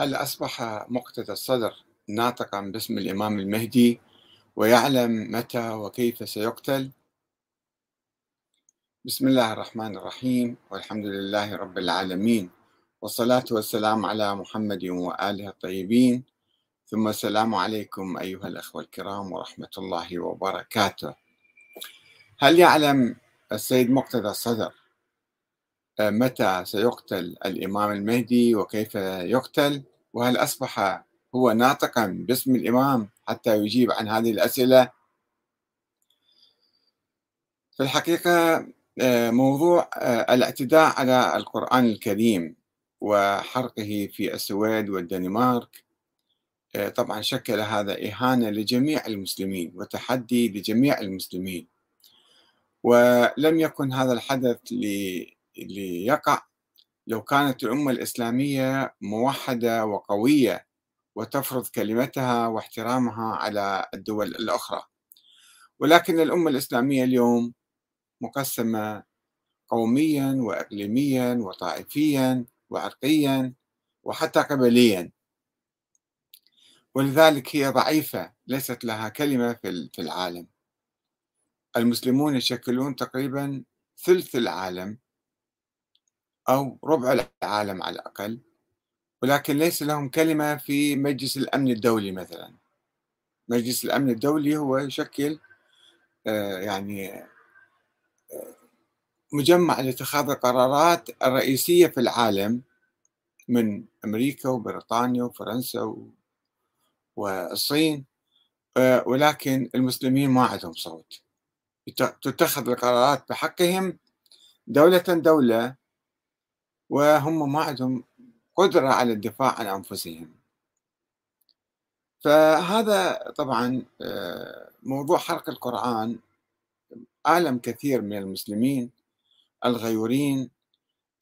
هل أصبح مقتدى الصدر ناطقا باسم الإمام المهدي ويعلم متى وكيف سيقتل؟ بسم الله الرحمن الرحيم والحمد لله رب العالمين والصلاة والسلام على محمد وآله الطيبين. ثم السلام عليكم أيها الأخوة الكرام ورحمة الله وبركاته. هل يعلم السيد مقتدى الصدر متى سيقتل الإمام المهدي وكيف يقتل؟ وهل أصبح هو ناطقا باسم الإمام حتى يجيب عن هذه الأسئلة؟ في الحقيقة آه، موضوع آه، الاعتداء على القرآن الكريم وحرقه في السويد والدنمارك آه، طبعا شكل هذا إهانة لجميع المسلمين وتحدي لجميع المسلمين. ولم يكن هذا الحدث ليقع لو كانت الأمة الإسلامية موحدة وقوية وتفرض كلمتها واحترامها على الدول الأخرى. ولكن الأمة الإسلامية اليوم مقسمة قوميا وإقليميا وطائفيا وعرقيا وحتى قبليا. ولذلك هي ضعيفة ليست لها كلمة في العالم. المسلمون يشكلون تقريبا ثلث العالم. أو ربع العالم على الأقل ولكن ليس لهم كلمة في مجلس الأمن الدولي مثلا. مجلس الأمن الدولي هو يشكل آه، يعني آه، مجمع لاتخاذ القرارات الرئيسية في العالم من أمريكا وبريطانيا وفرنسا والصين آه، ولكن المسلمين ما عندهم صوت. تتخذ القرارات بحقهم دولة دولة وهم ما عندهم قدرة على الدفاع عن أنفسهم. فهذا طبعا آه، موضوع حرق القرآن ألم كثير من المسلمين الغيورين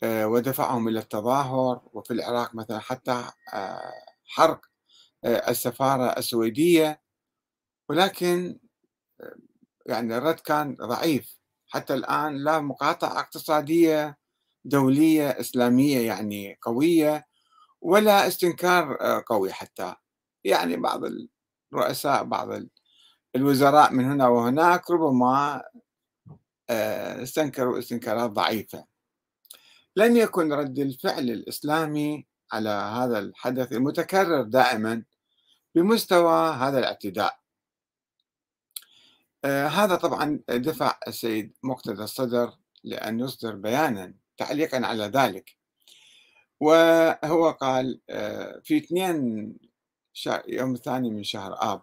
آه، ودفعهم إلى التظاهر وفي العراق مثلا حتى آه، حرق السفارة السويدية. ولكن يعني الرد كان ضعيف. حتى الآن لا مقاطعة اقتصادية دولية إسلامية يعني قوية ولا استنكار آه، قوي حتى. يعني بعض الرؤساء بعض الوزراء من هنا وهناك ربما آه، استنكروا استنكارات ضعيفة. لم يكن رد الفعل الإسلامي على هذا الحدث المتكرر دائما بمستوى هذا الاعتداء. آه، هذا طبعا دفع السيد مقتدى الصدر لأن يصدر بيانا. تعليقا على ذلك. وهو قال آه، في اثنين يوم الثاني من شهر آب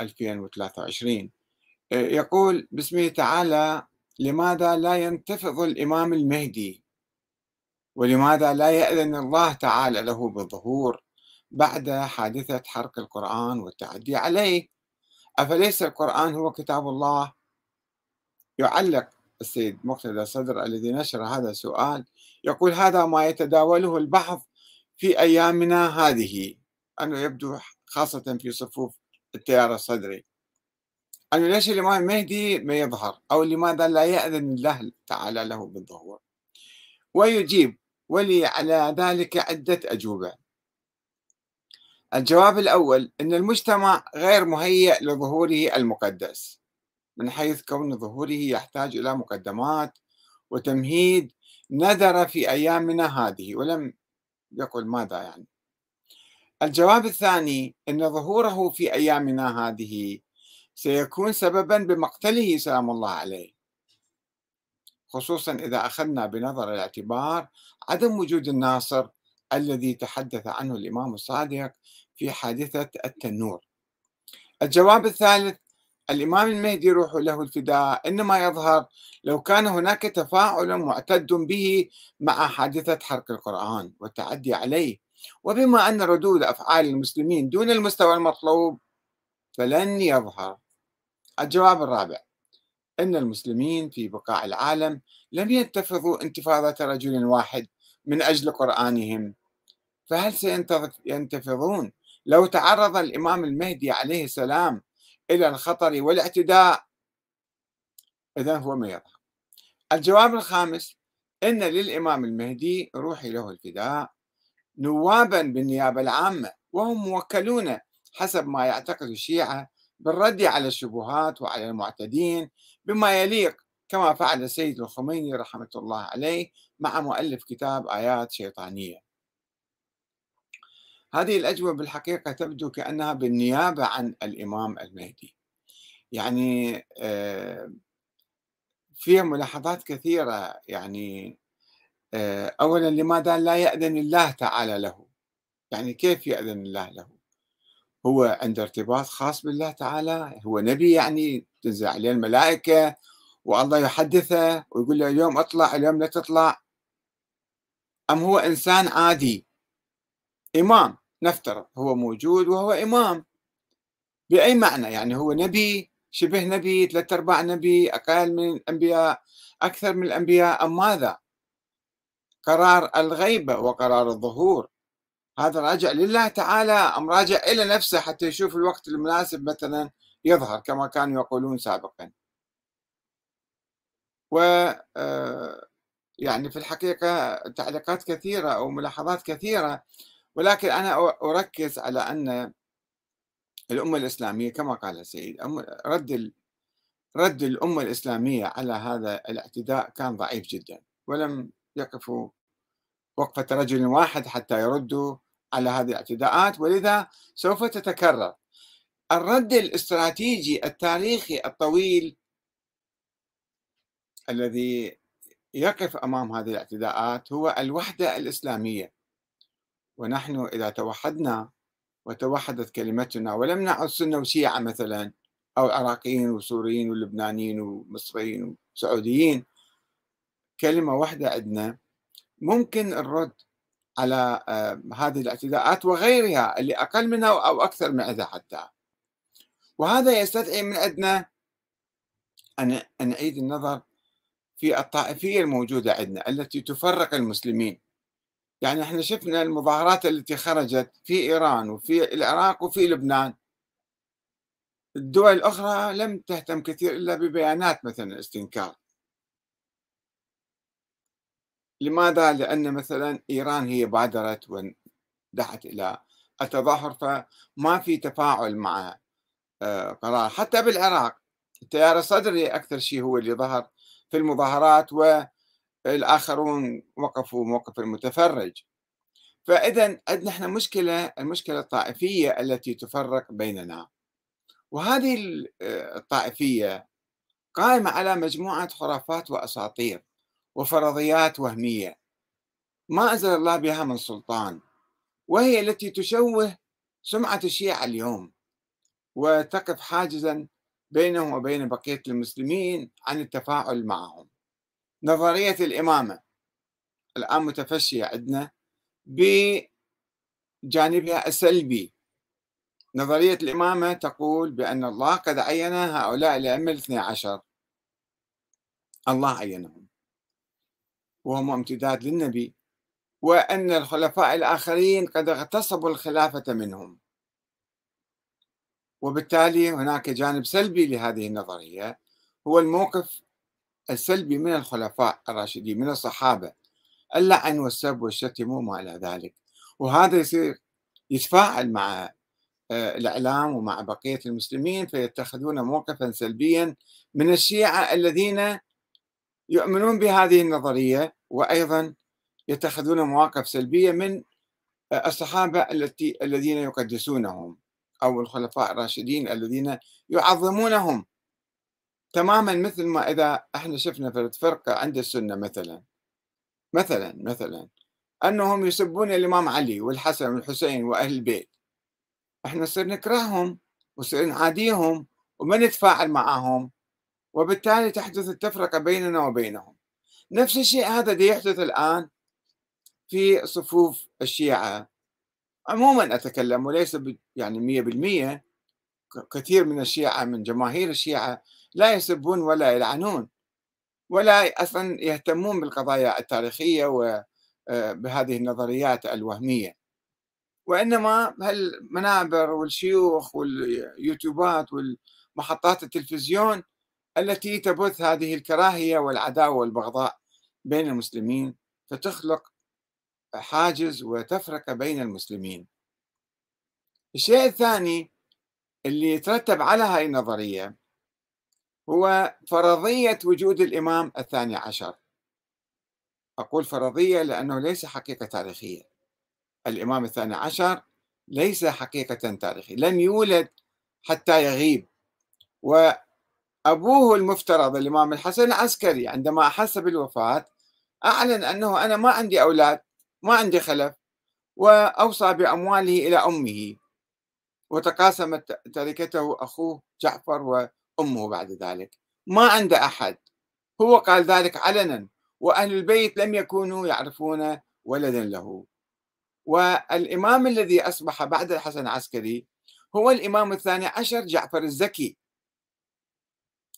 2023 آه، آه، يقول باسمه تعالى لماذا لا ينتفض الإمام المهدي؟ ولماذا لا يأذن الله تعالى له بالظهور بعد حادثة حرق القرآن والتعدي عليه؟ أفليس القرآن هو كتاب الله؟ يعلق السيد مقتدى صدر الذي نشر هذا السؤال يقول هذا ما يتداوله البعض في أيامنا هذه. أنه يبدو خاصة في صفوف التيار الصدري. أنه ليش الإمام المهدي ما يظهر؟ أو لماذا لا يأذن الله تعالى له بالظهور؟ ويجيب ولي على ذلك عدة أجوبة. الجواب الأول أن المجتمع غير مهيئ لظهوره المقدس. من حيث كون ظهوره يحتاج إلى مقدمات وتمهيد ندر في أيامنا هذه ولم يقل ماذا يعني. الجواب الثاني أن ظهوره في أيامنا هذه سيكون سببا بمقتله سلام الله عليه. خصوصا إذا أخذنا بنظر الاعتبار عدم وجود الناصر الذي تحدث عنه الإمام الصادق في حادثة التنور. الجواب الثالث الإمام المهدي روح له الفداء إنما يظهر لو كان هناك تفاعل معتد به مع حادثة حرق القرآن والتعدي عليه. وبما أن ردود أفعال المسلمين دون المستوى المطلوب فلن يظهر. الجواب الرابع أن المسلمين في بقاع العالم لم ينتفضوا انتفاضة رجل واحد من أجل قرآنهم. فهل سينتفضون لو تعرض الإمام المهدي عليه السلام إلى الخطر والاعتداء. إذا هو ما الجواب الخامس إن للإمام المهدي روحي له الفداء نوابا بالنيابة العامة وهم موكلون حسب ما يعتقد الشيعة بالرد على الشبهات وعلى المعتدين بما يليق كما فعل السيد الخميني رحمة الله عليه مع مؤلف كتاب آيات شيطانية. هذه الأجوبة بالحقيقة تبدو كأنها بالنيابة عن الإمام المهدي. يعني آه، فيها ملاحظات كثيرة يعني آه، أولا لماذا لا يأذن الله تعالى له. يعني كيف يأذن الله له؟ هو عنده ارتباط خاص بالله تعالى هو نبي يعني تنزل عليه الملائكة والله يحدثه ويقول له اليوم اطلع اليوم لا تطلع. أم هو إنسان عادي؟ إمام. نفترض هو موجود وهو إمام. بأي معنى؟ يعني هو نبي شبه نبي ثلاثة أرباع نبي أقل من الأنبياء أكثر من الأنبياء أم ماذا؟ قرار الغيبة وقرار الظهور. هذا راجع لله تعالى أم راجع إلى نفسه حتى يشوف الوقت المناسب مثلا يظهر كما كانوا يقولون سابقا. و آه، يعني في الحقيقة تعليقات كثيرة أو ملاحظات كثيرة. ولكن أنا أركز على أن الأمة الإسلامية كما قال السيد رد رد الأمة الإسلامية على هذا الاعتداء كان ضعيف جدا ولم يقفوا وقفة رجل واحد حتى يردوا على هذه الاعتداءات ولذا سوف تتكرر. الرد الاستراتيجي التاريخي الطويل الذي يقف أمام هذه الاعتداءات هو الوحدة الإسلامية. ونحن إذا توحدنا وتوحدت كلمتنا ولم نعد سنة وشيعة مثلا أو عراقيين وسوريين ولبنانيين ومصريين وسعوديين كلمة واحدة عندنا ممكن الرد على آه، هذه الاعتداءات وغيرها اللي أقل منها أو أكثر من عندها حتى. وهذا يستدعي من عندنا أن نعيد النظر في الطائفية الموجودة عندنا التي تفرق المسلمين. يعني إحنا شفنا المظاهرات التي خرجت في إيران وفي العراق وفي لبنان. الدول الأخرى لم تهتم كثير إلا ببيانات مثلا استنكار لماذا؟ لأن مثلا إيران هي بادرت ودعت إلى التظاهر فما في تفاعل مع آه، قرار. حتى بالعراق التيار الصدري أكثر شيء هو اللي ظهر في المظاهرات والآخرون وقفوا موقف المتفرج. فإذا عندنا إحنا مشكلة المشكلة الطائفية التي تفرق بيننا. وهذه آه، الطائفية قائمة على مجموعة خرافات وأساطير وفرضيات وهمية. ما أنزل الله بها من سلطان وهي التي تشوه سمعة الشيعة اليوم. وتقف حاجزا بينهم وبين بقية المسلمين عن التفاعل معهم. نظرية الإمامة الآن متفشية عندنا بجانبها السلبي. نظرية الإمامة تقول بأن الله قد عين هؤلاء الأئمة الاثني عشر. الله عينهم. وهم امتداد للنبي. وأن الخلفاء الآخرين قد اغتصبوا الخلافة منهم. وبالتالي هناك جانب سلبي لهذه النظرية. هو الموقف السلبي من الخلفاء الراشدين من الصحابة. اللعن والسب والشتم وما إلى ذلك. وهذا يصير يتفاعل مع آه، الإعلام ومع بقية المسلمين فيتخذون موقفا سلبيا من الشيعة الذين يؤمنون بهذه النظرية وأيضا يتخذون مواقف سلبية من الصحابة التي الذين يقدسونهم أو الخلفاء الراشدين الذين يعظمونهم. تماما مثل ما إذا إحنا شفنا فرقة عند السنة مثلا مثلا مثلا أنهم يسبون الإمام علي والحسن والحسين وأهل البيت. إحنا نصير نكرههم ونصير نعاديهم وما نتفاعل معهم وبالتالي تحدث التفرقة بيننا وبينهم. نفس الشيء هذا دي يحدث الآن في صفوف الشيعة. عموما أتكلم وليس يعني مية بالمية كثير من الشيعة من جماهير الشيعة لا يسبون ولا يلعنون ولا أصلا يهتمون بالقضايا التاريخية وبهذه آه، النظريات الوهمية. وإنما هالمنابر والشيوخ واليوتيوبات والمحطات التلفزيون التي تبث هذه الكراهية والعداوة والبغضاء بين المسلمين فتخلق حاجز وتفرقة بين المسلمين. الشيء الثاني اللي يترتب على هاي النظرية هو فرضية وجود الإمام الثاني عشر. أقول فرضية لأنه ليس حقيقة تاريخية. الإمام الثاني عشر ليس حقيقة تاريخية. لم يولد حتى يغيب. وأبوه المفترض الإمام الحسن العسكري عندما أحس بالوفاة أعلن أنه أنا ما عندي أولاد ما عندي خلف وأوصى بأمواله إلى أمه. وتقاسمت تركته أخوه جعفر وأمه بعد ذلك. ما عنده أحد. هو قال ذلك علنا وأهل البيت لم يكونوا يعرفون ولدا له. والإمام الذي أصبح بعد الحسن العسكري هو الإمام الثاني عشر جعفر الزكي.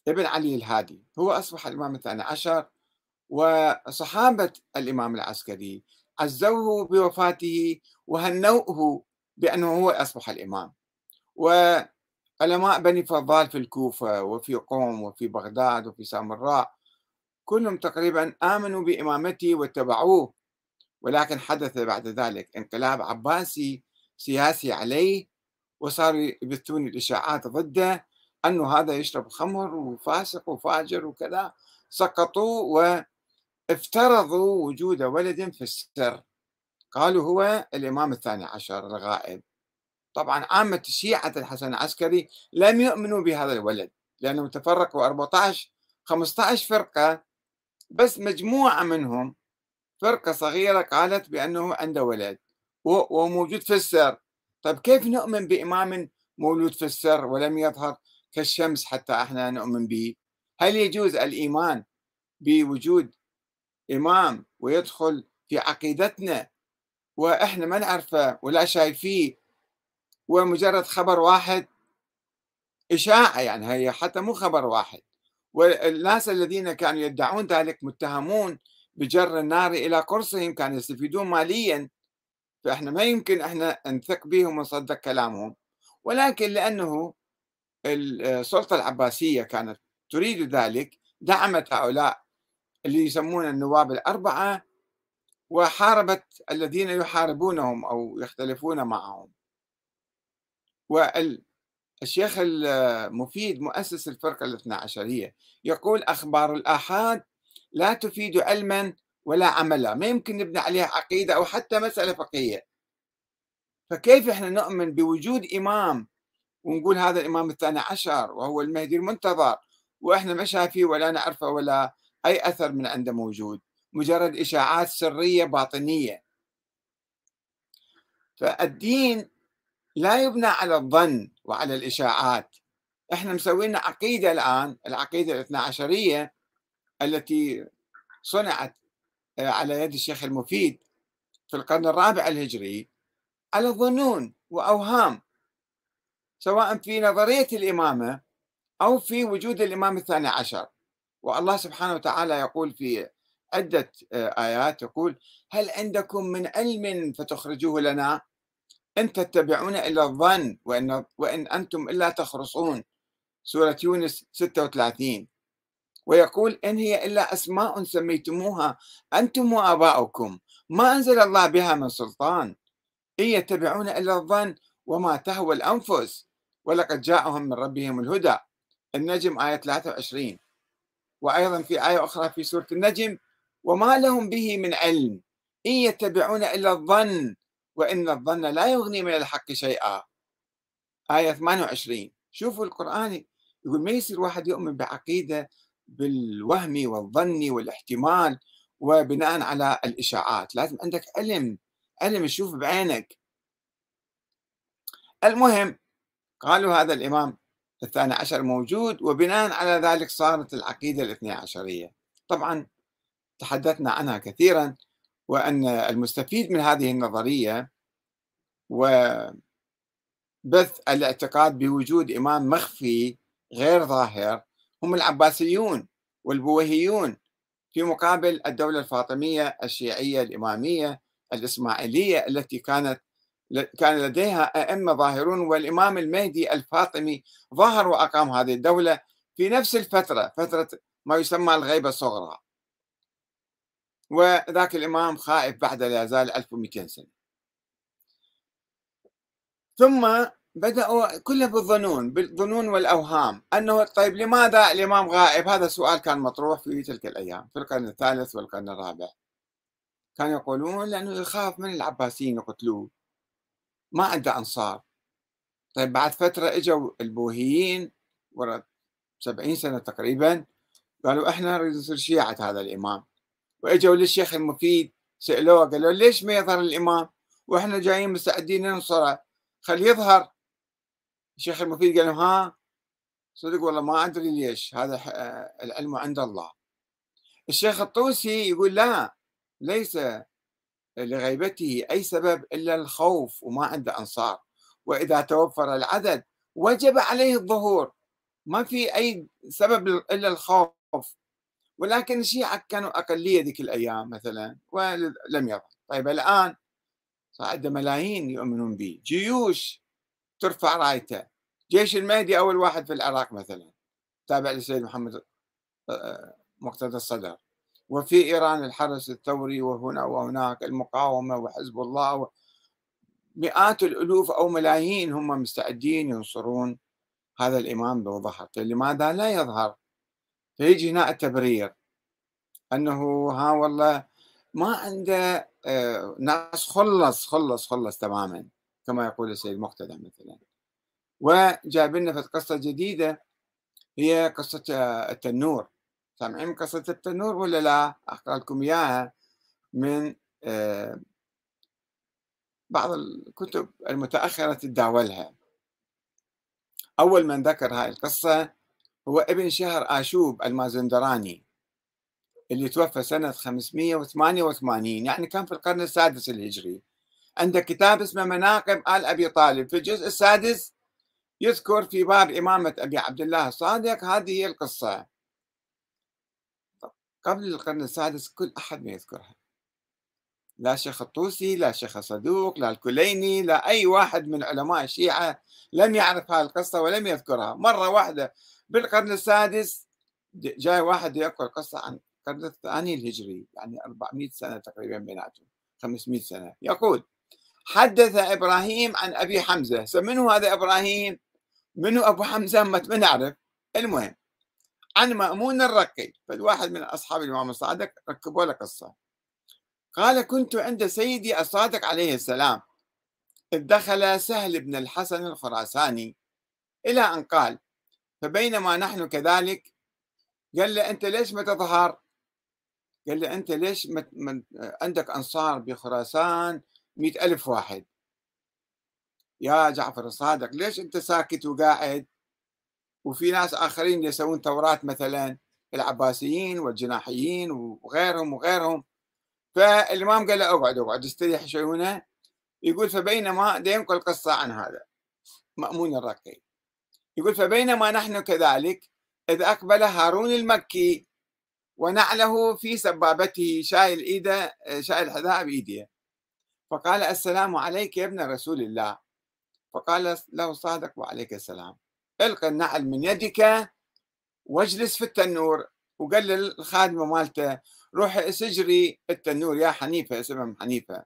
ابن علي الهادي. هو أصبح الإمام الثاني عشر وصحابة الإمام العسكري عزوه بوفاته وهنوه بأنه هو أصبح الإمام. وعلماء بني فضال في الكوفة وفي قوم وفي بغداد وفي سامراء كلهم تقريبا آمنوا بإمامته واتبعوه. ولكن حدث بعد ذلك انقلاب عباسي سياسي عليه وصاروا يبثون الإشاعات ضده أنه هذا يشرب خمر وفاسق وفاجر وكذا. سقطوا وافترضوا وجود ولد في السر. قالوا هو الإمام الثاني عشر الغائب. طبعا عامة شيعة الحسن العسكري لم يؤمنوا بهذا الولد لأنهم تفرقوا 14 15 فرقة بس مجموعة منهم فرقة صغيرة قالت بأنه عنده ولد وموجود في السر. طيب كيف نؤمن بإمام مولود في السر ولم يظهر كالشمس حتى إحنا نؤمن به؟ هل يجوز الإيمان بوجود إمام ويدخل في عقيدتنا وإحنا ما نعرفه ولا شايفيه ومجرد خبر واحد إشاعة يعني هي حتى مو خبر واحد. والناس الذين كانوا يدعون ذلك متهمون بجر النار إلى قرصهم كانوا يستفيدون ماليا. فإحنا ما يمكن إحنا نثق بهم ونصدق كلامهم. ولكن لأنه السلطة العباسية كانت تريد ذلك دعمت هؤلاء اللي يسمون النواب الأربعة وحاربت الذين يحاربونهم أو يختلفون معهم. والشيخ المفيد مؤسس الفرقة الاثنى عشرية يقول أخبار الآحاد لا تفيد علما ولا عملا ما يمكن نبني عليها عقيدة أو حتى مسألة فقهية. فكيف إحنا نؤمن بوجود إمام ونقول هذا الإمام الثاني عشر وهو المهدي المنتظر وإحنا ما شايفيه ولا نعرفه ولا أي أثر من عنده موجود مجرد إشاعات سرية باطنية. فالدين لا يبنى على الظن وعلى الإشاعات. إحنا مسوين عقيدة الآن العقيدة الاثنى عشرية التي صنعت آه، على يد الشيخ المفيد في القرن الرابع الهجري على ظنون وأوهام سواء في نظرية الإمامة أو في وجود الإمام الثاني عشر. والله سبحانه وتعالى يقول في عدة آه، آيات يقول هل عندكم من علم فتخرجوه لنا؟ إن تتبعون إلا الظن وإن, وإن أنتم إلا تخرصون. سورة يونس 36 ويقول إن هي إلا أسماء سميتموها أنتم وآباؤكم. ما أنزل الله بها من سلطان. إن يتبعون إلا الظن وما تهوى الأنفس. ولقد جاءهم من ربهم الهدى. النجم آية 23 وأيضا في آية أخرى في سورة النجم. وما لهم به من علم. إن يتبعون إلا الظن وإن الظن لا يغني من الحق شيئا. آية 28 شوفوا القرآن يقول ما يصير واحد يؤمن بعقيدة بالوهم والظن والاحتمال وبناء على الإشاعات. لازم عندك علم. علم تشوف بعينك. المهم قالوا هذا الإمام الثاني عشر موجود وبناء على ذلك صارت العقيدة الاثنى عشرية. طبعا تحدثنا عنها كثيرا. وأن المستفيد من هذه النظرية وبث الاعتقاد بوجود إمام مخفي غير ظاهر هم العباسيون والبويهيون في مقابل الدولة الفاطمية الشيعية الإمامية الإسماعيلية التي كانت كان لديها أئمة ظاهرون والإمام المهدي الفاطمي ظهر وأقام هذه الدولة في نفس الفترة فترة ما يسمى الغيبة الصغرى. وذاك الإمام خائف بعد لا يزال 1200 سنة. ثم بدأوا كله بالظنون بالظنون والأوهام أنه طيب لماذا الإمام غائب؟ هذا السؤال كان مطروح في تلك الأيام في القرن الثالث والقرن الرابع. كانوا يقولون لأنه يخاف من العباسيين يقتلوه. ما عنده أنصار طيب بعد فترة إجوا البوهيين ورا 70 سنة تقريبا قالوا إحنا نريد نصير شيعة هذا الإمام. وإجوا للشيخ المفيد سألوه قالوا ليش ما يظهر الإمام؟ وإحنا جايين مستعدين ننصره. خليه يظهر. الشيخ المفيد قال ها؟ صدق والله ما أدري ليش. هذا العلم عند الله. الشيخ الطوسي يقول لا ليس لغيبته أي سبب إلا الخوف وما عنده أنصار. وإذا توفر العدد وجب عليه الظهور. ما في أي سبب إلا الخوف. ولكن الشيعة كانوا أقلية ذيك الأيام مثلا ولم يظهر. طيب الآن صار ملايين يؤمنون به جيوش ترفع رايته. جيش المهدي أول واحد في العراق مثلا تابع للسيد محمد آه، آه، مقتدى الصدر. وفي إيران الحرس الثوري وهنا وهناك المقاومة وحزب الله مئات الألوف أو ملايين هم مستعدين ينصرون هذا الإمام ظهر لماذا لا يظهر؟ فيجي هنا التبرير. أنه ها والله ما عنده آه، ناس خلص خلص خلص تماما كما يقول السيد مقتدى مثلا. وجاب لنا قصة جديدة هي قصة التنور. سامعين قصة التنور ولا لا؟ أقرأ لكم إياها من آه، بعض الكتب المتأخرة تداولها أول من ذكر هاي القصة هو ابن شهر آشوب المازندراني اللي توفى سنة 588 يعني كان في القرن السادس الهجري. عنده كتاب اسمه مناقب آل أبي طالب. في الجزء السادس يذكر في باب إمامة أبي عبد الله الصادق هذه هي القصة. قبل القرن السادس كل أحد ما يذكرها. لا شيخ الطوسي لا شيخ صدوق لا الكليني لا أي واحد من علماء الشيعة لم يعرف هذه القصة ولم يذكرها. مرة واحدة بالقرن السادس جاي واحد يذكر قصة عن القرن الثاني الهجري يعني 400 سنة تقريبا بيناتهم 500 سنة. يقول حدث إبراهيم عن أبي حمزة. منو هذا إبراهيم؟ منو أبو حمزة؟ ما نعرف. المهم عن مأمون الرقي فالواحد من أصحاب الإمام الصادق ركبوا له قصة. قال كنت عند سيدي الصادق عليه السلام إذ دخل سهل بن الحسن الخراساني. إلى أن قال فبينما نحن كذلك قال له أنت ليش ما تظهر؟ قال له أنت ليش مت... عندك أنصار بخراسان مئة ألف واحد؟ يا جعفر الصادق ليش أنت ساكت وقاعد؟ وفي ناس آخرين يسوون ثورات مثلا العباسيين والجناحيين وغيرهم وغيرهم. فالإمام قال له أقعد أقعد استريح شوية يقول فبينما ينقل قصة عن هذا. مأمون الرقي يقول فبينما نحن كذلك إذ أقبل هارون المكي ونعله في سبابته شايل إيده شايل الحذاء بإيديه فقال السلام عليك يا ابن رسول الله. فقال له صادق وعليك السلام. إلقى النعل من يدك واجلس في التنور وقال للخادمه مالته روح سجري التنور يا حنيفة اسمها حنيفة.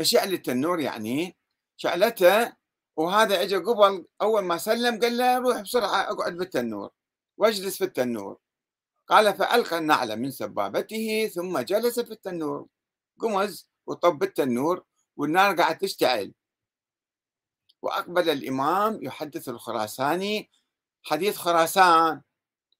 اشعل التنور يعني؟ شعلته وهذا اجى قبل أول ما سلم قال له روح بسرعة أقعد بالتنور واجلس في التنور. قال فألقى النعل من سبابته ثم جلس في التنور. قمز وطب التنور والنار قاعد تشتعل. وأقبل الإمام يحدث الخراساني حديث خراسان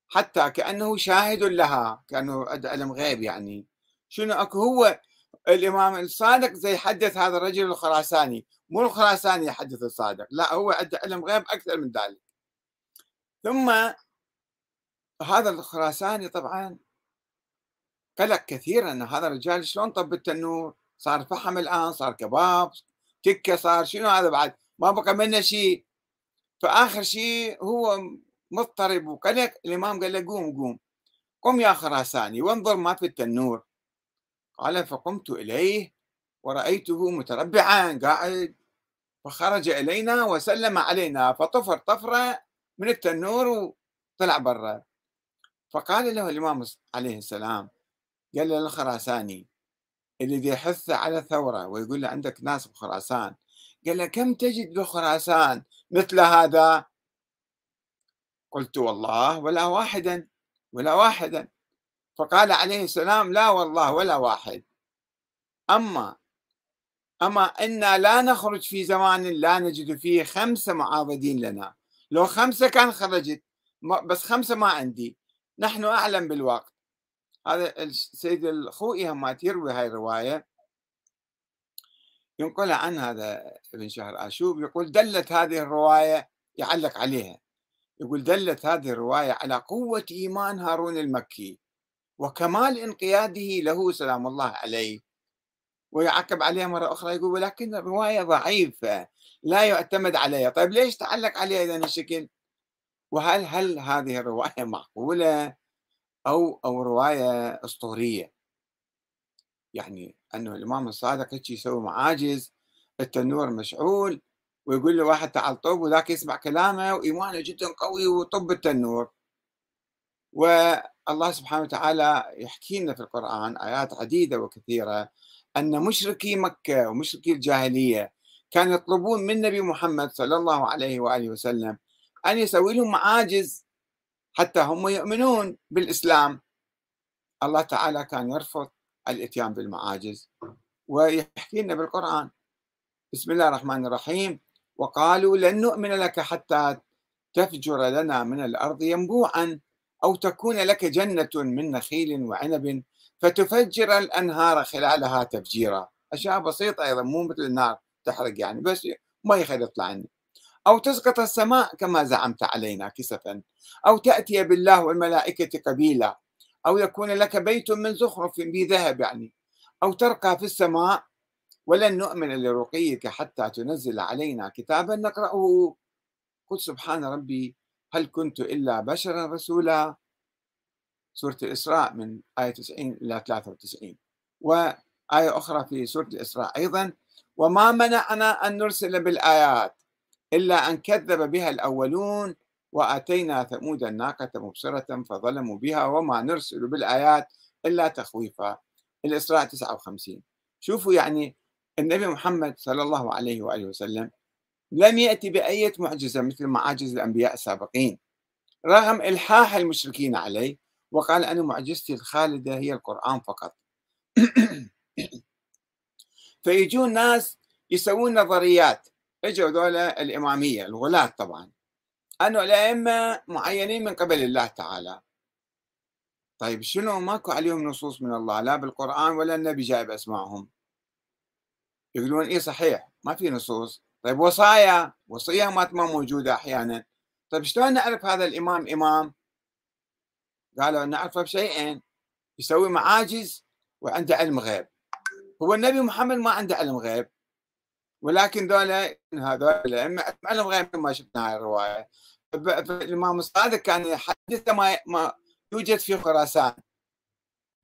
حتى كأنه شاهد لها كأنه علم غيب يعني. شنو أكو هو الإمام الصادق زي يحدث هذا الرجل الخراساني. مو الخراساني يحدث الصادق لا هو عنده علم غيب أكثر من ذلك. ثم هذا الخراساني طبعا قلق كثيرا أن هذا الرجال شلون طب التنور؟ صار فحم الآن صار كباب تكة صار شنو هذا بعد؟ ما بقى منه شيء. فآخر شيء هو مضطرب وقلق الإمام قال له قوم قوم. قم يا خراساني وانظر ما في التنور. قال فقمت إليه ورأيته متربعا قاعد فخرج إلينا وسلم علينا فطفر طفرة من التنور وطلع برا. فقال له الإمام عليه السلام قال له الخراساني اللي يحث على الثورة ويقول له عندك ناس بخراسان. قال له كم تجد بخراسان مثل هذا؟ قلت والله ولا واحدا ولا واحدا. فقال عليه السلام لا والله ولا واحد. أما أما إنا لا نخرج في زمان لا نجد فيه خمسة معاضدين لنا. لو خمسة كان خرجت بس خمسة ما عندي. نحن أعلم بالوقت. هذا السيد الخوئي هم يروي هاي الرواية. ينقل عن هذا ابن شهر آشوب يقول دلت هذه الرواية يعلق عليها. يقول دلت هذه الرواية على قوة إيمان هارون المكي. وكمال انقياده له سلام الله عليه. ويعقب عليها مرة أخرى يقول ولكن الرواية ضعيفة لا يعتمد عليها. طيب ليش تعلق عليها إذا الشكل وهل هل هذه الرواية معقولة أو أو رواية أسطورية؟ يعني أنه الإمام الصادق هيك يسوي معاجز التنور مشعول ويقول له واحد تعال طب وذاك يسمع كلامه وإيمانه جدا قوي وطب التنور والله سبحانه وتعالى يحكي لنا في القرآن آيات عديدة وكثيرة أن مشركي مكة ومشركي الجاهلية كانوا يطلبون من النبي محمد صلى الله عليه وآله وسلم أن يسوي لهم معاجز حتى هم يؤمنون بالإسلام. الله تعالى كان يرفض الإتيان بالمعاجز ويحكي لنا بالقرآن. بسم الله الرحمن الرحيم. وقالوا لن نؤمن لك حتى تفجر لنا من الأرض ينبوعا أو تكون لك جنة من نخيل وعنب فتفجر الأنهار خلالها تفجيرا. أشياء بسيطة أيضا مو مثل النار تحرق يعني بس ما يخلي يطلع عنا أو تسقط السماء كما زعمت علينا كسفا. أو تأتي بالله والملائكة قبيلا. أو يكون لك بيت من زخرف بذهب يعني. أو ترقى في السماء. ولن نؤمن لرقيك حتى تنزل علينا كتابا نقرأه. قل سبحان ربي هل كنت إلا بشرا رسولا. سورة الإسراء من آية 90 إلى 93 وآية أخرى في سورة الإسراء أيضا وما منعنا أن نرسل بالآيات إلا أن كذب بها الأولون وآتينا ثمود الناقة مبصرة فظلموا بها وما نرسل بالآيات إلا تخويفا. الإسراء 59 شوفوا يعني النبي محمد صلى الله عليه وآله وسلم لم يأتي بأية معجزة مثل معاجز الأنبياء السابقين رغم إلحاح المشركين عليه وقال أنا معجزتي الخالدة هي القرآن فقط. فيجون ناس يسوون نظريات. اجوا ذولا الإمامية الغلاة طبعا. أنه الأئمة معينين من قبل الله تعالى. طيب شنو؟ ماكو عليهم نصوص من الله لا بالقرآن ولا النبي جايب أسمائهم يقولون إيه صحيح؟ ما في نصوص. طيب وصايا؟ وصية ما موجودة أحيانا. طيب شلون نعرف هذا الإمام إمام؟ قالوا نعرفه بشيئين يسوي معاجز وعنده علم غيب. هو النبي محمد ما عنده علم غيب. ولكن ذولا هذول الأئمة علم غيب ما شفنا هاي الرواية. الإمام الصادق كان يحدث ما, ما يوجد في خراسان.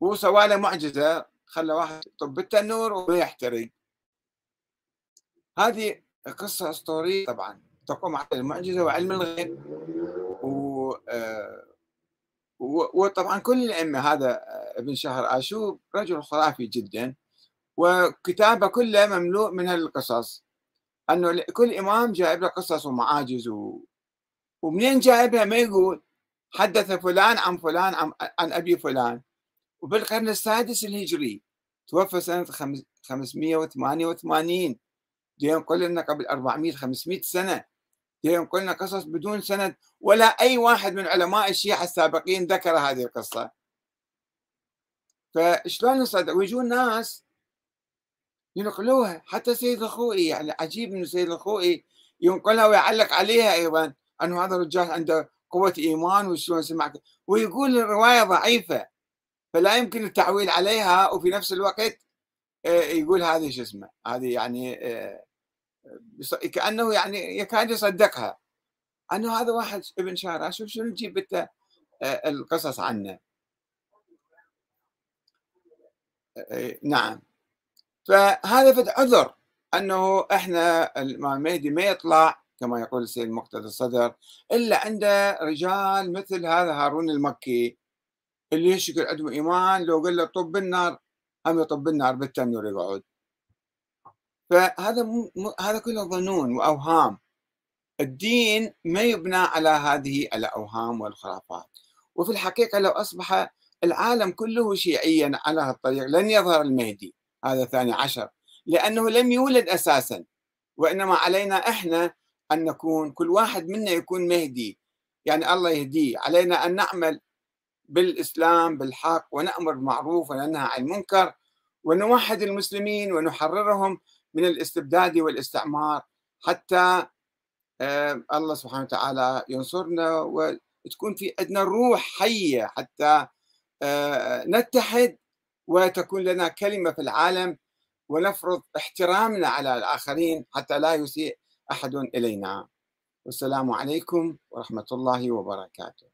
وسوى له معجزة خلى واحد يطب التنور ويحترق هذه قصة أسطورية طبعا تقوم على المعجزة وعلم الغيب. و آه، وطبعا كل الأئمة هذا ابن شهر آشوب رجل خرافي جدا وكتابه كله مملوء من هالقصص. أنه كل إمام جايب له قصص ومعاجز. ومنين جايبها؟ ما يقول. حدث فلان عن فلان عن, عن أبي فلان. وبالقرن السادس الهجري توفى سنة 588 ينقل لنا قبل 400 500 سنة. ينقل لنا قصص بدون سند ولا أي واحد من علماء الشيعة السابقين ذكر هذه القصة. فشلون نصدق ويجون ناس ينقلوها. حتى سيد الخوئي يعني عجيب إنه سيد الخوئي ينقلها ويعلق عليها أيضا أنه هذا الرجال عنده قوة إيمان وشلون سمع ويقول الرواية ضعيفة فلا يمكن التعويل عليها وفي نفس الوقت آه، يقول هذه شو اسمه هذه يعني آه، كأنه يعني يكاد يصدقها. أنه هذا واحد ابن شهر شوف شنو تجيب انت آه، القصص عنه. آه، نعم. فهذا فد عذر أنه إحنا الامام المهدي ما يطلع كما يقول السيد مقتدى الصدر إلا عنده رجال مثل هذا هارون المكي اللي يشكل عندهم إيمان لو قال له طب بالنار هم يطب بالنار بالتنور يقعد. فهذا مو هذا كله ظنون وأوهام. الدين ما يبنى على هذه الأوهام والخرافات. وفي الحقيقة لو أصبح العالم كله شيعيا على هالطريق لن يظهر المهدي هذا ثاني عشر لأنه لم يولد أساسا. وإنما علينا إحنا أن نكون كل واحد منا يكون مهدي. يعني الله يهديه علينا أن نعمل بالإسلام بالحق ونأمر بالمعروف وننهى عن المنكر ونوحد المسلمين ونحررهم من الاستبداد والاستعمار حتى آه، الله سبحانه وتعالى ينصرنا وتكون في عندنا روح حية حتى آه، نتحد وتكون لنا كلمة في العالم ونفرض احترامنا على الآخرين حتى لا يسيء أحد إلينا. والسلام عليكم ورحمة الله وبركاته.